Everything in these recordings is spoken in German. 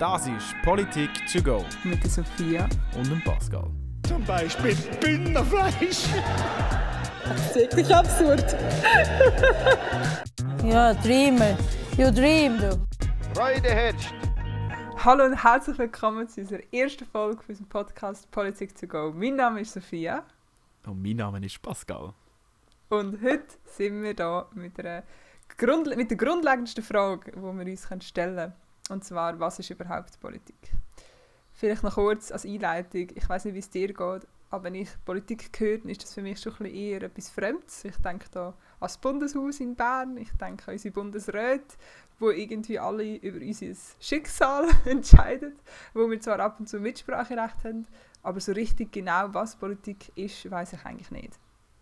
Das ist Politik to go mit der Sophia und dem Pascal. Zum Beispiel Bündnerfleisch. Das ist wirklich absurd. ja, Dreamer. You dream, du. Freude herrscht. Hallo und herzlich willkommen zu unserer ersten Folge unserem Podcast Politik to go. Mein Name ist Sophia. Und mein Name ist Pascal. Und heute sind wir hier mit, einer Grund mit der grundlegendsten Frage, die wir uns stellen können. Und zwar, was ist überhaupt Politik? Vielleicht noch kurz als Einleitung. Ich weiß nicht, wie es dir geht, aber wenn ich Politik höre, ist das für mich schon ein eher etwas Fremdes. Ich denke da an das Bundeshaus in Bern, ich denke an unsere Bundesräte, wo irgendwie alle über unser Schicksal entscheiden, wo wir zwar ab und zu Mitspracherecht haben, aber so richtig genau, was Politik ist, weiß ich eigentlich nicht.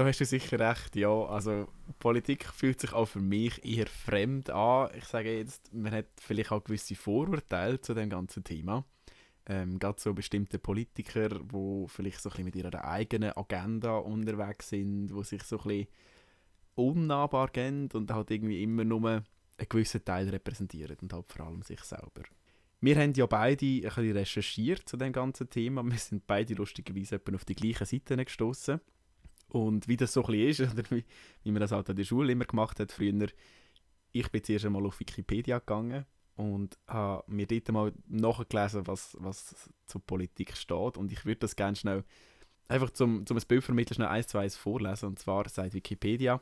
Da hast du sicher recht, ja. Also Politik fühlt sich auch für mich eher fremd an. Ich sage jetzt, man hat vielleicht auch gewisse Vorurteile zu dem ganzen Thema. Ähm, gerade so bestimmte Politiker, die vielleicht so ein bisschen mit ihrer eigenen Agenda unterwegs sind, die sich so ein bisschen unnahbar gehen und halt irgendwie immer nur einen gewissen Teil repräsentieren und halt vor allem sich selber. Wir haben ja beide ein bisschen recherchiert zu dem ganzen Thema. Wir sind beide lustigerweise auf die gleichen Seiten gestoßen. Und wie das so ein bisschen ist, oder wie, wie man das halt an der Schule immer gemacht hat früher, ich bin zuerst einmal auf Wikipedia gegangen und habe mir dort mal nachgelesen, was, was zur Politik steht. Und ich würde das gerne schnell, einfach zum, zum ein Bild vermitteln, schnell eins, zwei vorlesen. Und zwar sagt Wikipedia,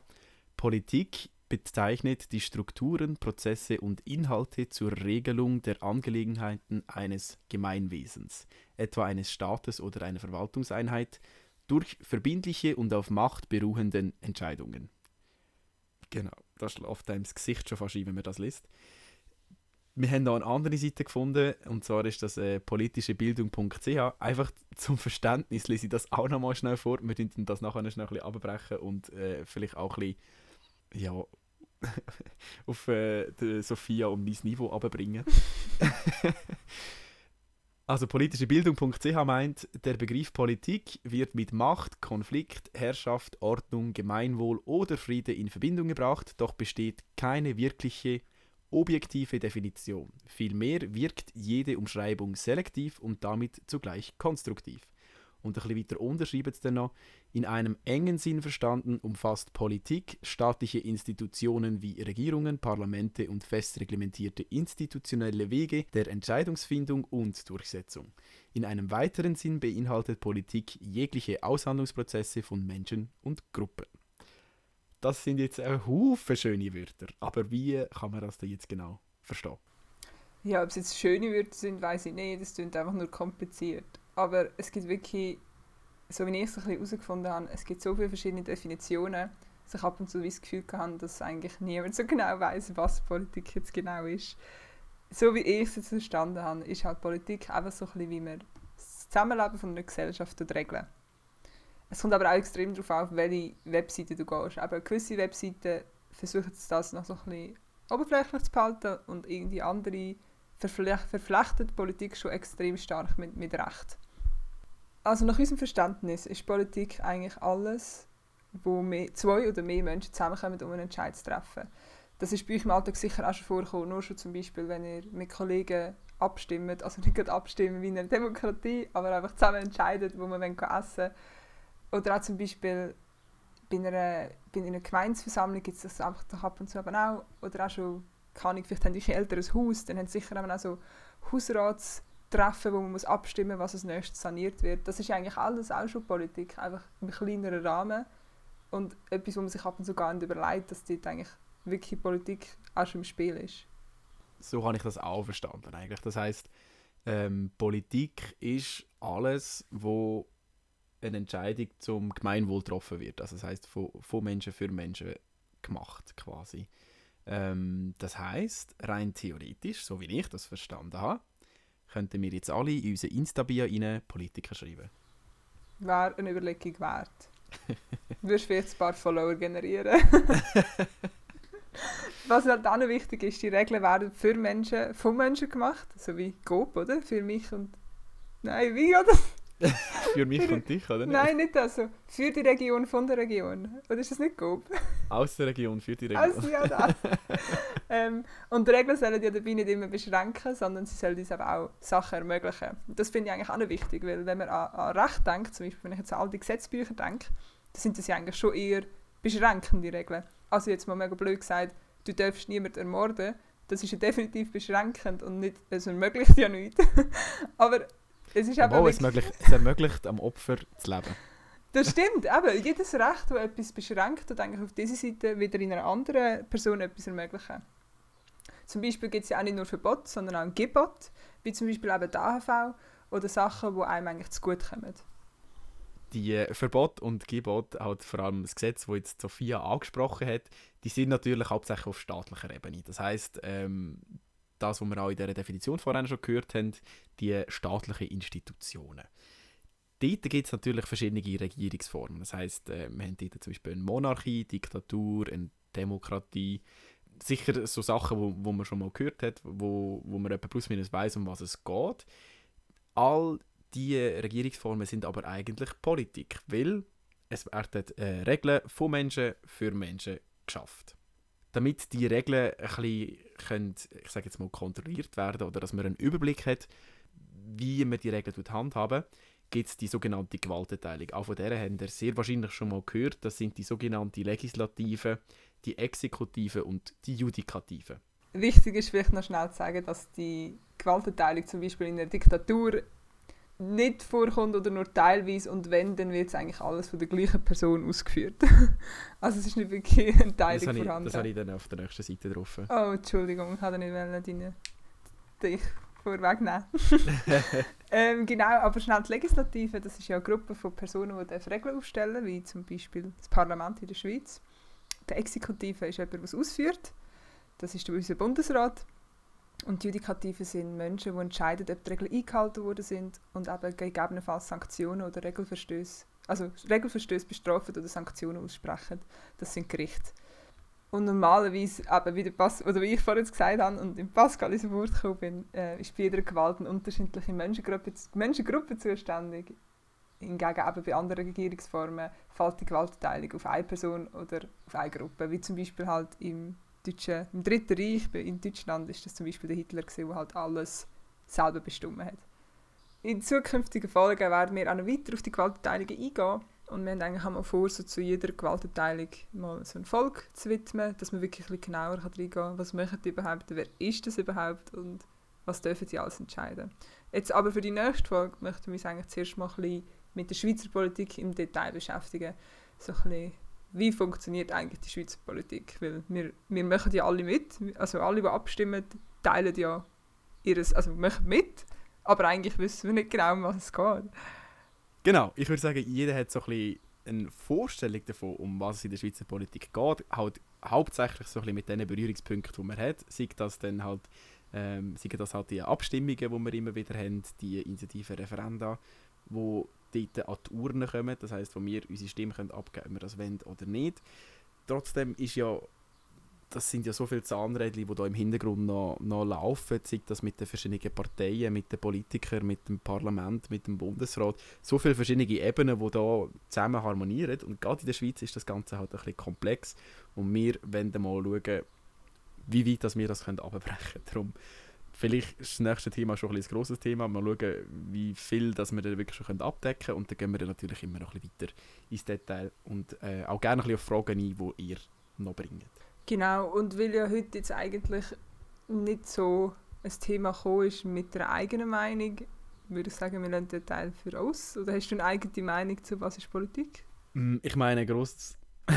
Politik bezeichnet die Strukturen, Prozesse und Inhalte zur Regelung der Angelegenheiten eines Gemeinwesens, etwa eines Staates oder einer Verwaltungseinheit, durch verbindliche und auf Macht beruhenden Entscheidungen. Genau, das schläft einem ins Gesicht schon fast ein, wenn man das liest. Wir haben noch eine andere Seite gefunden, und zwar ist das äh, politischebildung.ch. Einfach zum Verständnis lese ich das auch noch mal schnell vor. Wir können das nachher schnell ein bisschen abbrechen und äh, vielleicht auch ein bisschen, ja, auf äh, Sophia um mein Niveau abbringen. Also politische Bildung.ch meint, der Begriff Politik wird mit Macht, Konflikt, Herrschaft, Ordnung, Gemeinwohl oder Friede in Verbindung gebracht, doch besteht keine wirkliche objektive Definition. Vielmehr wirkt jede Umschreibung selektiv und damit zugleich konstruktiv. Und ein bisschen weiter unterschreiben sie dann noch, in einem engen Sinn verstanden umfasst Politik staatliche Institutionen wie Regierungen, Parlamente und fest reglementierte institutionelle Wege der Entscheidungsfindung und Durchsetzung. In einem weiteren Sinn beinhaltet Politik jegliche Aushandlungsprozesse von Menschen und Gruppen. Das sind jetzt ein Haufen schöne Wörter, aber wie kann man das denn jetzt genau verstehen? Ja, ob es jetzt schöne Wörter sind, weiß ich nicht. Das klingt einfach nur kompliziert. Aber es gibt wirklich so wie ich es herausgefunden habe, es gibt so viele verschiedene Definitionen, dass ich ab und zu das Gefühl habe, dass eigentlich niemand so genau weiß, was Politik jetzt genau ist. So wie ich es jetzt verstanden habe, ist halt Politik einfach so ein bisschen, wie man das Zusammenleben von einer Gesellschaft regeln. Es kommt aber auch extrem darauf an, auf welche Webseite du gehst. Aber gewisse Webseiten versuchen das noch so ein bisschen oberflächlich zu behalten und irgendwie andere verflechtet Politik schon extrem stark mit, mit Recht. Also nach unserem Verständnis ist Politik eigentlich alles, wo mehr, zwei oder mehr Menschen zusammenkommen, um einen Entscheid zu treffen. Das ist bei euch im Alltag sicher auch schon vorgekommen, nur schon zum Beispiel, wenn ihr mit Kollegen abstimmt, also nicht gerade abstimmen wie in einer Demokratie, aber einfach zusammen entscheidet, wo man essen will. Oder auch zum Beispiel bei einer, bei einer Gemeinsversammlung gibt es das einfach doch ab und zu aber auch. Oder auch schon, keine Ahnung, vielleicht haben eure Eltern ein Haus, dann haben sie sicher auch so Hausrats- treffen, wo man muss abstimmen muss, was als nächstes saniert wird. Das ist eigentlich alles auch schon Politik, einfach im kleineren Rahmen. Und etwas, wo man sich ab und zu gar nicht überlegt, dass dort eigentlich wirklich Politik auch schon im Spiel ist. So habe ich das auch verstanden eigentlich. Das heißt, ähm, Politik ist alles, wo eine Entscheidung zum Gemeinwohl getroffen wird. Also das heißt von, von Menschen für Menschen gemacht quasi. Ähm, das heißt rein theoretisch, so wie ich das verstanden habe, könnten wir jetzt alle in unser Insta-Bio rein Politiker schreiben. Wäre eine Überlegung wert. Würdest du jetzt ein paar Follower generieren? Was halt auch noch wichtig ist, die Regeln werden für Menschen, von Menschen gemacht, so wie GOP, oder? Für mich und... Nein, wie, oder? Für mich und dich, oder nicht? Nein, nicht das. So. Für die Region von der Region. Oder ist das nicht gut? Aus der Region, für die Region. Also ja, das. ähm, und die Regeln sollen ja dabei nicht immer beschränken, sondern sie sollen uns aber auch Sachen ermöglichen. Und das finde ich eigentlich auch noch wichtig, weil wenn man an, an Recht denkt, zum Beispiel wenn ich jetzt an all die Gesetzbücher denke, dann sind das ja eigentlich schon eher beschränkende Regeln. Also jetzt mal mega blöd gesagt, du darfst niemanden ermorden, das ist ja definitiv beschränkend und nicht, es ermöglicht ja nichts. aber es ist Obwohl, es, möglich, es ermöglicht am Opfer zu leben. Das stimmt, eben. Jedes Recht, das etwas beschränkt, tut eigentlich auf dieser Seite wieder in einer anderen Person etwas ermöglichen. Zum Beispiel gibt es ja auch nicht nur Verbot, sondern auch ein Gebot, wie zum Beispiel eben die AHV oder Sachen, die einem eigentlich zu gut kommen. Die äh, Verbot und Gebot, halt vor allem das Gesetz, das jetzt Sophia angesprochen hat, die sind natürlich hauptsächlich auf staatlicher Ebene. Das heißt, ähm, das, was wir auch in dieser Definition vorhin schon gehört haben, die staatlichen Institutionen. Dort gibt es natürlich verschiedene Regierungsformen. Das heißt, äh, wir haben dort zum Beispiel eine Monarchie, Diktatur, eine Demokratie. Sicher so Sachen, wo, wo man schon mal gehört hat, wo, wo man etwa plus minus weiß, um was es geht. All diese Regierungsformen sind aber eigentlich Politik, weil es werden äh, Regeln von Menschen für Menschen geschafft. Damit die Regeln ein bisschen, können, ich sage jetzt mal, kontrolliert werden oder dass man einen Überblick hat, wie man die Regeln handhaben, gibt es die sogenannte Gewaltenteilung. Auch von der haben ihr sehr wahrscheinlich schon mal gehört. Das sind die sogenannte Legislative, die Exekutive und die Judikative. Wichtig ist vielleicht noch schnell zu sagen, dass die Gewaltenteilung zum Beispiel in einer Diktatur nicht vorkommt oder nur teilweise und wenn, dann wird es eigentlich alles von der gleichen Person ausgeführt. also es ist nicht wirklich eine Das Teilung habe, ich, vorhanden. das habe ich dann auf der nächsten Seite drauf. Oh, Entschuldigung, ich wollte nicht deine, dich vorwegnehmen. ähm, genau, aber schnell die Legislative, das ist ja eine Gruppe von Personen, die Regeln aufstellen wie zum Beispiel das Parlament in der Schweiz. Die Exekutive ist jemand, der es ausführt. Das ist unser Bundesrat. Und Judikative sind Menschen, die entscheiden, ob die Regeln eingehalten worden sind und eben gegebenenfalls Sanktionen oder Regelverstöße, also Regelverstöße bestrafen oder Sanktionen aussprechen. Das sind Gerichte. Und normalerweise, eben wie, der Pas oder wie ich vorhin gesagt habe und im Pascal ins Wort gekommen bin, äh, ist bei jeder Gewalt eine unterschiedliche Menschengruppe, Menschengruppe zuständig. Hingegen eben bei anderen Regierungsformen fällt die Gewaltenteilung auf eine Person oder auf eine Gruppe. Wie zum Beispiel halt im, Deutschen, im Dritten Reich in Deutschland ist das zum Beispiel der Hitler, der halt alles selber bestimmt hat. In zukünftigen Folgen werden wir auch noch weiter auf die Gewaltenteilungen eingehen. Und wir haben eigentlich auch mal vor, so zu jeder Gewaltenteilung mal so ein Volk zu widmen, dass man wirklich ein genauer reingehen kann. Was machen die überhaupt, wer ist das überhaupt und was dürfen die alles entscheiden. Jetzt aber für die nächste Folge möchten wir uns eigentlich zuerst mal ein bisschen mit der Schweizer Politik im Detail beschäftigen. So ein bisschen, wie funktioniert eigentlich die Schweizer Politik? Weil wir, wir machen ja alle mit, also alle, die abstimmen, teilen ja ihres, also machen mit, aber eigentlich wissen wir nicht genau, um was es geht. Genau, ich würde sagen, jeder hat so ein bisschen eine Vorstellung davon, um was es in der Schweizer Politik geht. Halt hauptsächlich so ein bisschen mit den Berührungspunkten, die man hat. Sei das dann halt, ähm, sei das halt die Abstimmungen, die wir immer wieder haben, die Initiativen, Referenda, wo dort an die Urne kommen. Das heisst, wo wir unsere Stimme können abgeben können, ob wir das wollen oder nicht. Trotzdem ist ja das sind ja so viele Zahnrädchen, die da im Hintergrund noch, noch laufen, sei das mit den verschiedenen Parteien, mit den Politikern, mit dem Parlament, mit dem Bundesrat, so viele verschiedene Ebenen, die da zusammen harmonieren und gerade in der Schweiz ist das Ganze halt ein bisschen komplex und wir wollen mal schauen, wie weit dass wir das können abbrechen können. Vielleicht ist das nächste Thema schon ein, bisschen ein grosses Thema, mal schauen, wie viel dass wir dann wirklich schon können abdecken können und dann gehen wir dann natürlich immer noch ein bisschen weiter ins Detail und äh, auch gerne ein bisschen auf Fragen ein, die ihr noch bringt. Genau, und weil ja heute jetzt eigentlich nicht so ein Thema gekommen ist mit einer eigenen Meinung, würde ich sagen, wir lassen den Teil für uns. Oder hast du eine eigene Meinung zu was ist Politik? Mm, Ich meine, gross.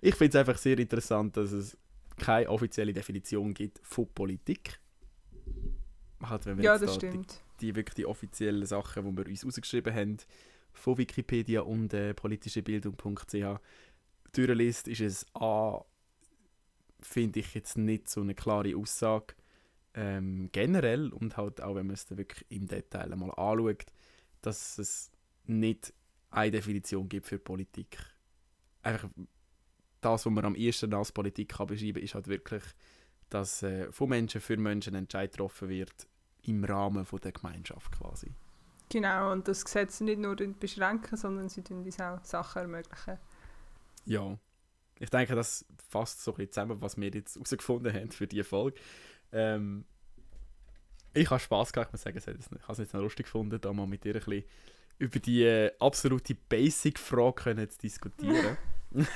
ich finde es einfach sehr interessant, dass es keine offizielle Definition gibt von Politik. Halt, wenn wir Ja, jetzt das da die, stimmt. die wirklich die offiziellen Sachen, die wir uns rausgeschrieben haben, von Wikipedia und äh, politischebildung.ch durchliest, ist es A, finde ich jetzt nicht so eine klare Aussage ähm, generell und halt auch, wenn man es dann wirklich im Detail mal anschaut, dass es nicht eine Definition gibt für Politik. Einfach das, was man am ehesten als Politik kann beschreiben kann, ist halt wirklich, dass äh, von Menschen für Menschen ein Entscheid getroffen wird im Rahmen von der Gemeinschaft quasi. Genau, und das Gesetz nicht nur beschränken, sondern sie tun uns auch Sachen ermöglichen. Ja. Ich denke, das fasst so ein bisschen zusammen, was wir jetzt herausgefunden haben für diese Folge. Ähm, ich habe Spass gehabt, ich muss sagen, ich habe es jetzt noch lustig gefunden, da mal mit dir ein bisschen über die äh, absolute Basic-Frage zu diskutieren.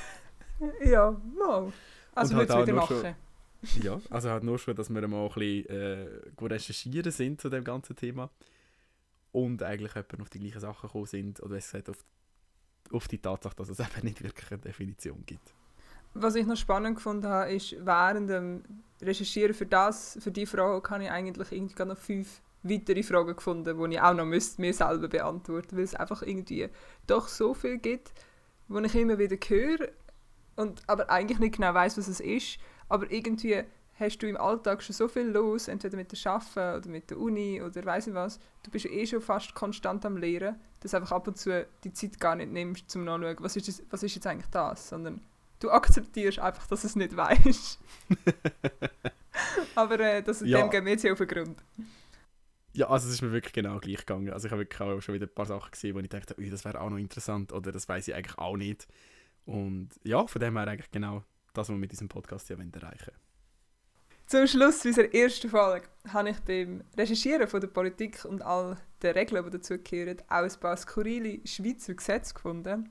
ja, mal. Also würde halt es wieder machen. Ja, also halt nur schon, dass wir mal ein bisschen äh, recherchieren sind zu dem ganzen Thema. Und eigentlich jemand auf die gleichen Sachen gekommen sind, oder gesagt, auf, auf die Tatsache, dass es eben nicht wirklich eine Definition gibt. Was ich noch spannend gefunden habe, ist, während dem Recherchieren für das, für die Frage, habe ich eigentlich irgendwie noch fünf weitere Fragen gefunden, die ich auch noch müsste mir selber beantworten weil es einfach irgendwie doch so viel gibt, wo ich immer wieder höre, und aber eigentlich nicht genau weiß, was es ist. Aber irgendwie hast du im Alltag schon so viel los, entweder mit der Arbeiten oder mit der Uni oder weiß nicht was. Du bist ja eh schon fast konstant am Lehren, dass du einfach ab und zu die Zeit gar nicht nimmst, zum nachschauen, was ist, das, was ist jetzt eigentlich das, sondern du akzeptierst einfach, dass es nicht weißt. Aber äh, das, Ja. dem gehen wir jetzt ja auf den Grund. Ja, also es ist mir wirklich genau gleich gegangen. Also ich habe wirklich auch schon wieder ein paar Sachen gesehen, wo ich dachte, das wäre auch noch interessant oder das weiß ich eigentlich auch nicht. Und ja, von dem her eigentlich genau das, was wir mit diesem Podcast ja erreichen Zum Schluss unserer ersten Folge habe ich beim Recherchieren von der Politik und all den Regeln, die dazugehören, auch ein paar skurrile Schweizer Gesetze gefunden.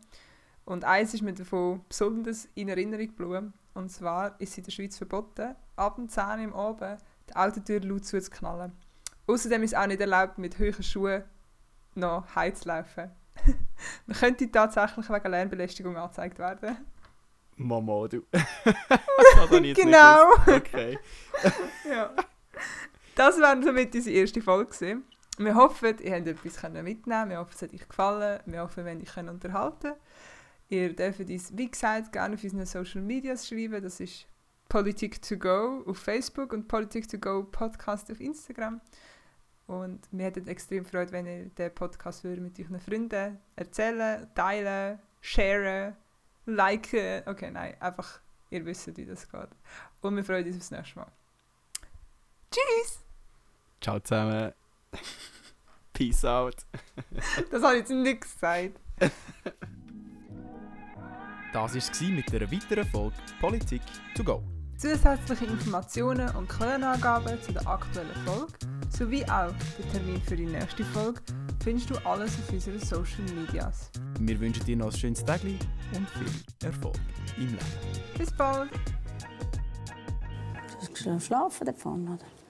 Und eins ist mir davon besonders in Erinnerung geblieben. Und zwar ist es in der Schweiz verboten, ab dem 10 Uhr am Abend die Autotür laut zuzuknallen. Außerdem ist es auch nicht erlaubt, mit hohen Schuhen noch heimzulaufen. Man könnte tatsächlich wegen Lärmbelästigung angezeigt werden. Mama, du. Genau. Okay. ja. Das war somit unsere erste Folge. gewesen. Wir hoffen, ihr habt etwas mitnehmen Wir hoffen, es hat euch gefallen. Wir hoffen, wir haben euch unterhalten Ihr dürft uns, wie gesagt, gerne auf unseren Social Medias schreiben. Das ist Politik to go auf Facebook und Politik to go Podcast auf Instagram. Und wir hätten extrem Freude, wenn ihr den Podcast mit euren Freunden erzählen, teilen, sharen, liken. Okay, nein, einfach, ihr wisst, wie das geht. Und wir freuen uns aufs nächste Mal. Tschüss! Ciao zusammen. Peace out. Das habe ich jetzt nicht gesagt. Das war es mit einer weiteren Folge Politik to go. Zusätzliche Informationen und Quellenangaben zu der aktuellen Folge sowie auch den Termin für die nächste Folge findest du alles auf unseren Social Medias. Wir wünschen dir noch ein schönes Tag und viel Erfolg im Leben. Bis bald! Du hast schlafen davon, oder?